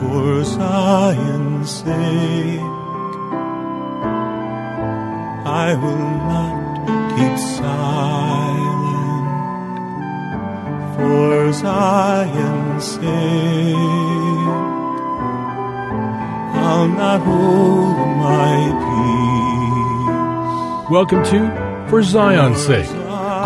For Zion's sake, I will not keep silent. For Zion's sake, I'll not hold my peace. Welcome to For Zion's Sake.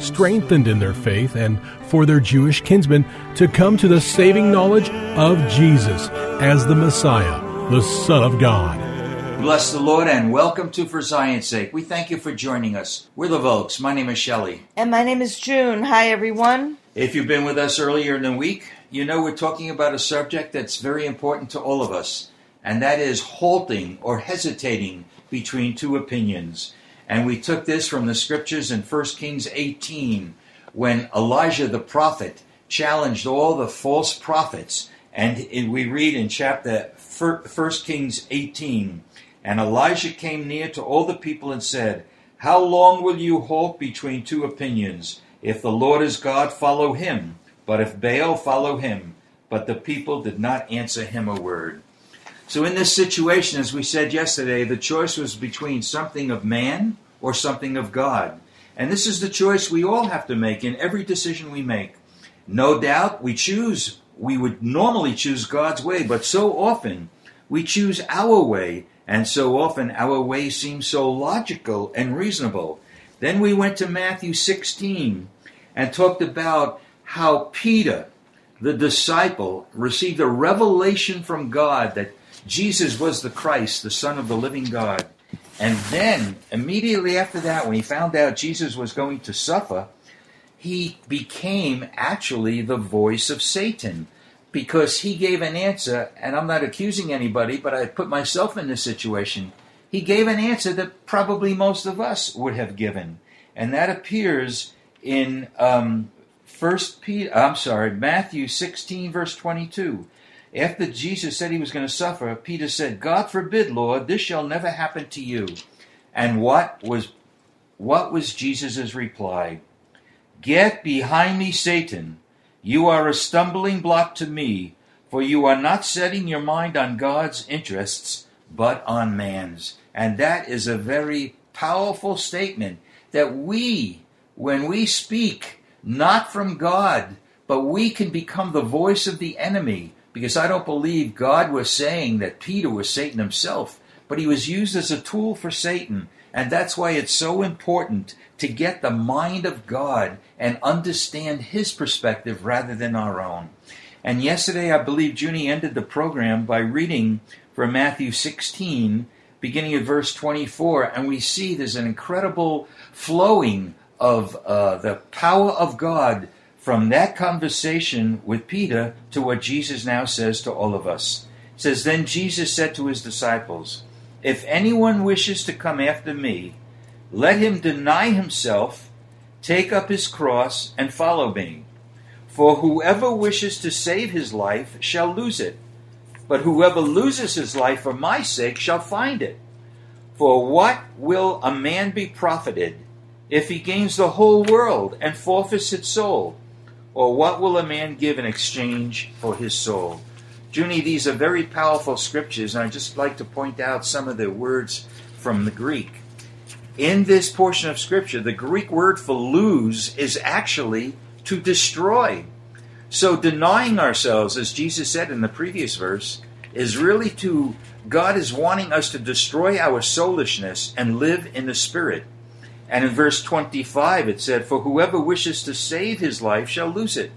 strengthened in their faith and for their Jewish kinsmen to come to the saving knowledge of Jesus as the Messiah, the Son of God. Bless the Lord and welcome to For Zion's Sake. We thank you for joining us. We're the Volks. My name is Shelley. And my name is June. Hi, everyone. If you've been with us earlier in the week, you know we're talking about a subject that's very important to all of us, and that is halting or hesitating between two opinions. And we took this from the scriptures in 1 Kings 18 when Elijah the prophet challenged all the false prophets. And we read in chapter 1 Kings 18 And Elijah came near to all the people and said, How long will you halt between two opinions? If the Lord is God, follow him. But if Baal, follow him. But the people did not answer him a word. So, in this situation, as we said yesterday, the choice was between something of man or something of God. And this is the choice we all have to make in every decision we make. No doubt we choose, we would normally choose God's way, but so often we choose our way, and so often our way seems so logical and reasonable. Then we went to Matthew 16 and talked about how Peter, the disciple, received a revelation from God that Jesus was the Christ, the Son of the living God. And then, immediately after that, when he found out Jesus was going to suffer, he became actually the voice of Satan because he gave an answer, and I'm not accusing anybody, but I put myself in this situation. He gave an answer that probably most of us would have given, and that appears in um, First Peter. I'm sorry, Matthew 16, verse 22. After Jesus said he was going to suffer, Peter said, God forbid, Lord, this shall never happen to you. And what was what was Jesus' reply? Get behind me, Satan. You are a stumbling block to me, for you are not setting your mind on God's interests, but on man's. And that is a very powerful statement that we, when we speak, not from God, but we can become the voice of the enemy because I don't believe God was saying that Peter was Satan himself, but he was used as a tool for Satan. And that's why it's so important to get the mind of God and understand his perspective rather than our own. And yesterday, I believe Junie ended the program by reading from Matthew 16, beginning at verse 24, and we see there's an incredible flowing of uh, the power of God from that conversation with Peter to what Jesus now says to all of us. It says, Then Jesus said to his disciples, If anyone wishes to come after me, let him deny himself, take up his cross, and follow me. For whoever wishes to save his life shall lose it, but whoever loses his life for my sake shall find it. For what will a man be profited if he gains the whole world and forfeits his soul? Or what will a man give in exchange for his soul? Junie, these are very powerful scriptures, and I'd just like to point out some of the words from the Greek. In this portion of scripture, the Greek word for lose is actually to destroy. So denying ourselves, as Jesus said in the previous verse, is really to God is wanting us to destroy our soulishness and live in the Spirit. And in verse 25 it said, For whoever wishes to save his life shall lose it.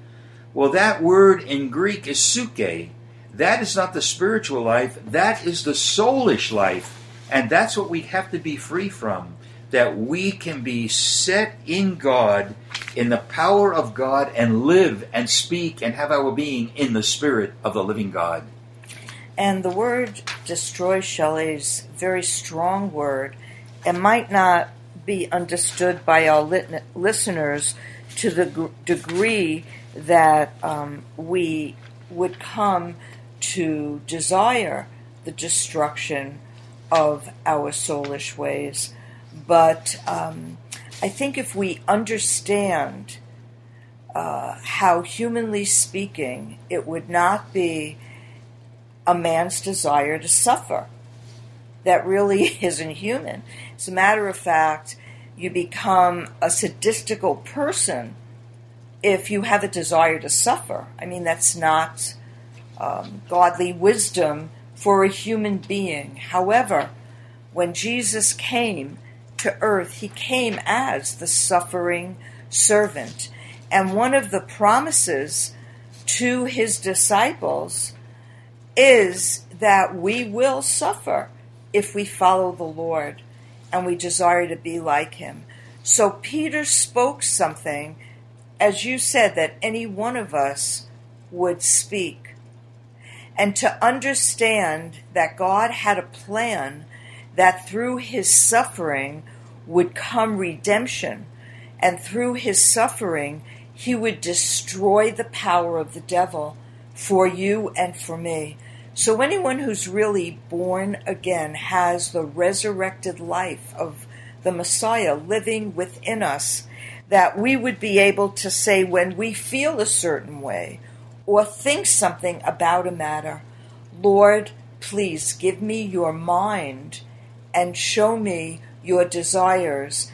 Well, that word in Greek is psuche. That is not the spiritual life, that is the soulish life. And that's what we have to be free from. That we can be set in God, in the power of God, and live and speak and have our being in the Spirit of the living God. And the word destroy, Shelley, is very strong word. It might not be understood by our lit- listeners to the gr- degree that um, we would come to desire the destruction of our soulish ways. But um, I think if we understand uh, how, humanly speaking, it would not be a man's desire to suffer. That really isn't human. As a matter of fact, you become a sadistical person if you have a desire to suffer. I mean, that's not um, godly wisdom for a human being. However, when Jesus came to earth, he came as the suffering servant. And one of the promises to his disciples is that we will suffer if we follow the Lord and we desire to be like him. So Peter spoke something, as you said, that any one of us would speak. And to understand that God had a plan that through his suffering would come redemption, and through his suffering, he would destroy the power of the devil for you and for me. So, anyone who's really born again has the resurrected life of the Messiah living within us, that we would be able to say when we feel a certain way or think something about a matter, Lord, please give me your mind and show me your desires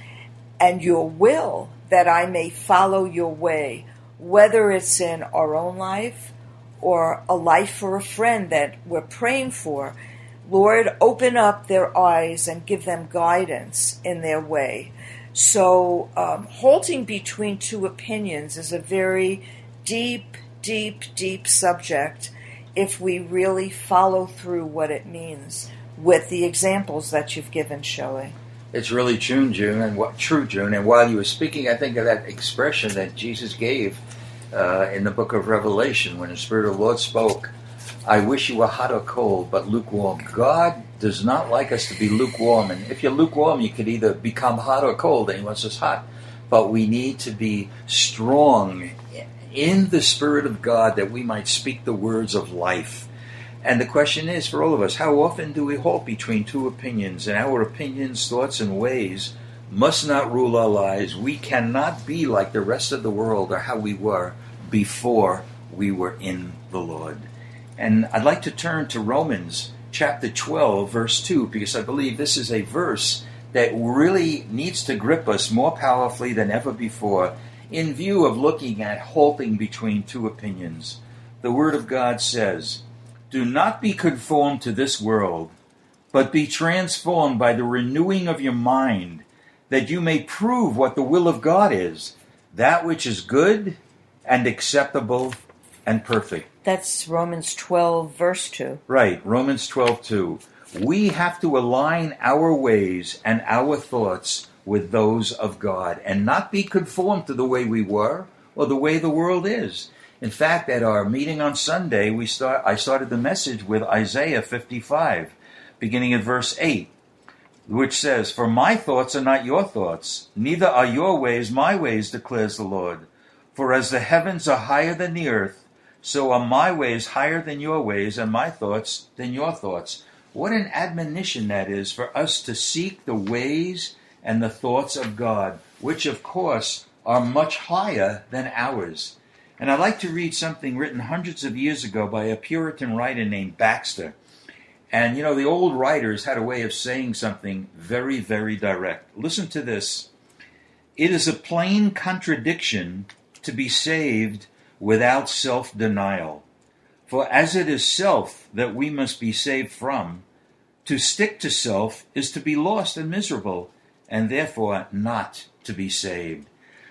and your will that I may follow your way, whether it's in our own life or a life for a friend that we're praying for. Lord, open up their eyes and give them guidance in their way. So, um, halting between two opinions is a very deep, deep, deep subject if we really follow through what it means with the examples that you've given, Shelley. It's really true, June, and what true, June. And while you were speaking, I think of that expression that Jesus gave uh, in the book of Revelation when the Spirit of the Lord spoke. I wish you were hot or cold, but lukewarm. God does not like us to be lukewarm. And if you're lukewarm, you could either become hot or cold, and He wants us hot. But we need to be strong in the Spirit of God that we might speak the words of life. And the question is for all of us how often do we halt between two opinions? And our opinions, thoughts, and ways must not rule our lives. We cannot be like the rest of the world or how we were before we were in the Lord. And I'd like to turn to Romans chapter 12, verse 2, because I believe this is a verse that really needs to grip us more powerfully than ever before in view of looking at halting between two opinions. The Word of God says, Do not be conformed to this world, but be transformed by the renewing of your mind that you may prove what the will of God is, that which is good and acceptable and perfect. That's Romans 12, verse 2. Right, Romans 12 2. We have to align our ways and our thoughts with those of God and not be conformed to the way we were or the way the world is. In fact, at our meeting on Sunday, we start, I started the message with Isaiah 55, beginning at verse 8 which says, For my thoughts are not your thoughts, neither are your ways my ways, declares the Lord. For as the heavens are higher than the earth, so are my ways higher than your ways, and my thoughts than your thoughts. What an admonition that is for us to seek the ways and the thoughts of God, which of course are much higher than ours. And I'd like to read something written hundreds of years ago by a Puritan writer named Baxter. And you know, the old writers had a way of saying something very, very direct. Listen to this. It is a plain contradiction to be saved without self denial. For as it is self that we must be saved from, to stick to self is to be lost and miserable, and therefore not to be saved.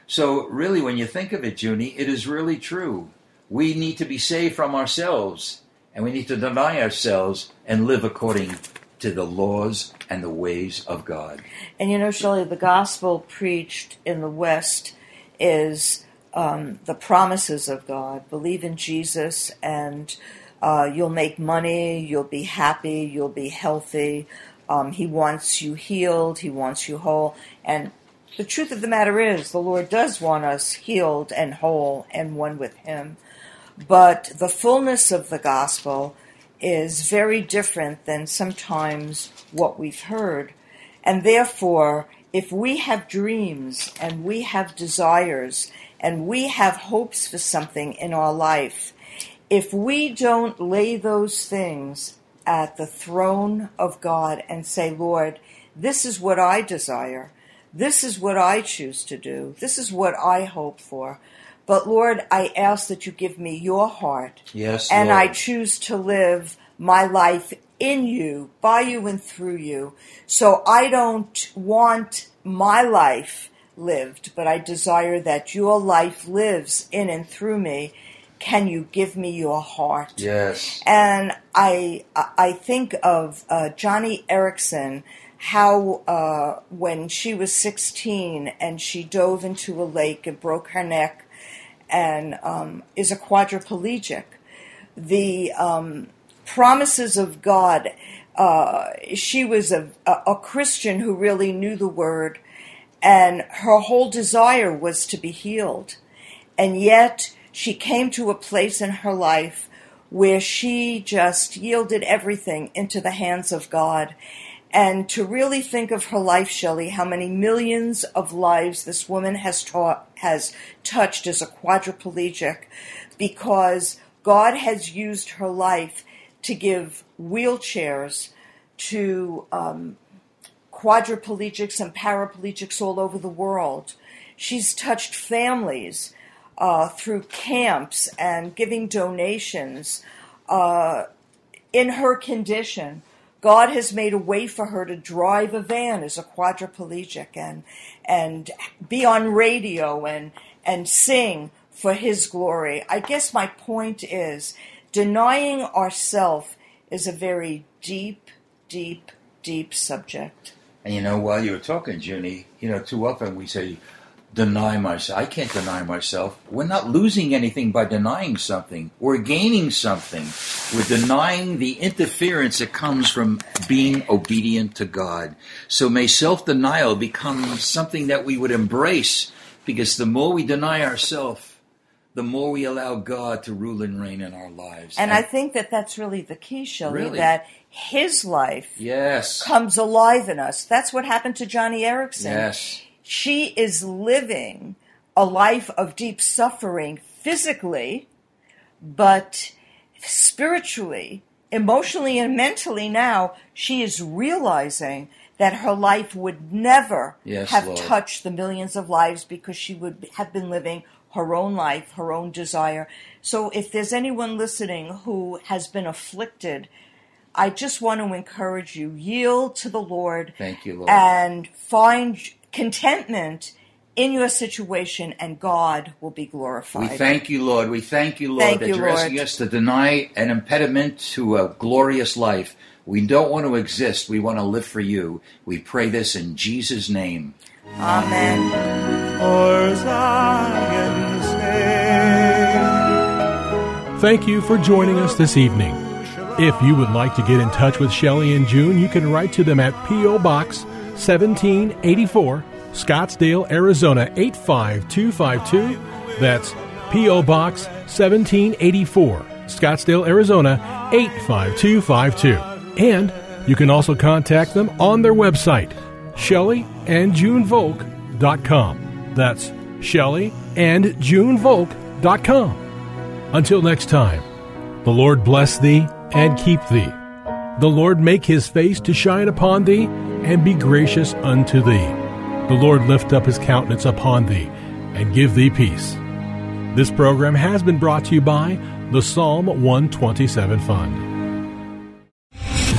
So, really, when you think of it, Junie, it is really true. We need to be saved from ourselves, and we need to deny ourselves and live according to the laws and the ways of God. And you know, Shelley, the gospel preached in the West is um, the promises of God. Believe in Jesus, and uh, you'll make money, you'll be happy, you'll be healthy. Um, he wants you healed, He wants you whole. And the truth of the matter is, the Lord does want us healed and whole and one with Him. But the fullness of the gospel is very different than sometimes what we've heard. And therefore, if we have dreams and we have desires and we have hopes for something in our life, if we don't lay those things at the throne of God and say, Lord, this is what I desire. This is what I choose to do. This is what I hope for. But Lord, I ask that you give me your heart. Yes, And Lord. I choose to live my life in you, by you, and through you. So I don't want my life lived, but I desire that your life lives in and through me. Can you give me your heart? Yes. And I I think of uh, Joni Eareckson, how uh, when she was 16 and she dove into a lake and broke her neck, and um, is a quadriplegic. The um, promises of God. Uh, she was a, a, a Christian who really knew the word, and her whole desire was to be healed. And yet, she came to a place in her life where she just yielded everything into the hands of God. And to really think of her life, Shelley, how many millions of lives this woman has taught, has touched as a quadriplegic, because God has used her life to give wheelchairs to um, quadriplegics and paraplegics all over the world. She's touched families uh, through camps and giving donations. Uh, in her condition, God has made a way for her to drive a van as a quadriplegic and and be on radio and and sing for His glory. I guess my point is denying ourself is a very deep, deep, deep subject. And you know, while you were talking, Junie, you know, too often we say, deny myself. I can't deny myself. We're not losing anything by denying something. We're gaining something. We're denying the interference that comes from being obedient to God. So may self denial become something that we would embrace because the more we deny ourselves, the more we allow God to rule and reign in our lives. And I think that that's really the key, Shelley, Really? that His life yes, comes alive in us. That's what happened to Joni Eareckson. yes, She is living a life of deep suffering physically, but spiritually, emotionally, and mentally now, she is realizing that her life would never Yes, have Lord. touched the millions of lives because she would have been living her own life, her own desire. So if there's anyone listening who has been afflicted, I just want to encourage you yield to the Lord Thank you, Lord. and find contentment in your situation and God will be glorified. We thank you, Lord. We thank you, Lord, Thank that you, you're asking Lord. us to deny an impediment to a glorious life. We don't want to exist. We want to live for you. We pray this in Jesus' name. Amen. for Zion's. Thank you for joining us this evening. If you would like to get in touch with Shelley and June, you can write to them at P.O. Box 1784, Scottsdale, Arizona 85252. That's P.O. Box 1784, Scottsdale, Arizona 85252. And you can also contact them on their website, shelleyandjunevolk.com. That's shelleyandjunevolk.com. Until next time, the Lord bless thee and keep thee. The Lord make his face to shine upon thee and be gracious unto thee. The Lord lift up his countenance upon thee and give thee peace. This program has been brought to you by the Psalm 127 Fund.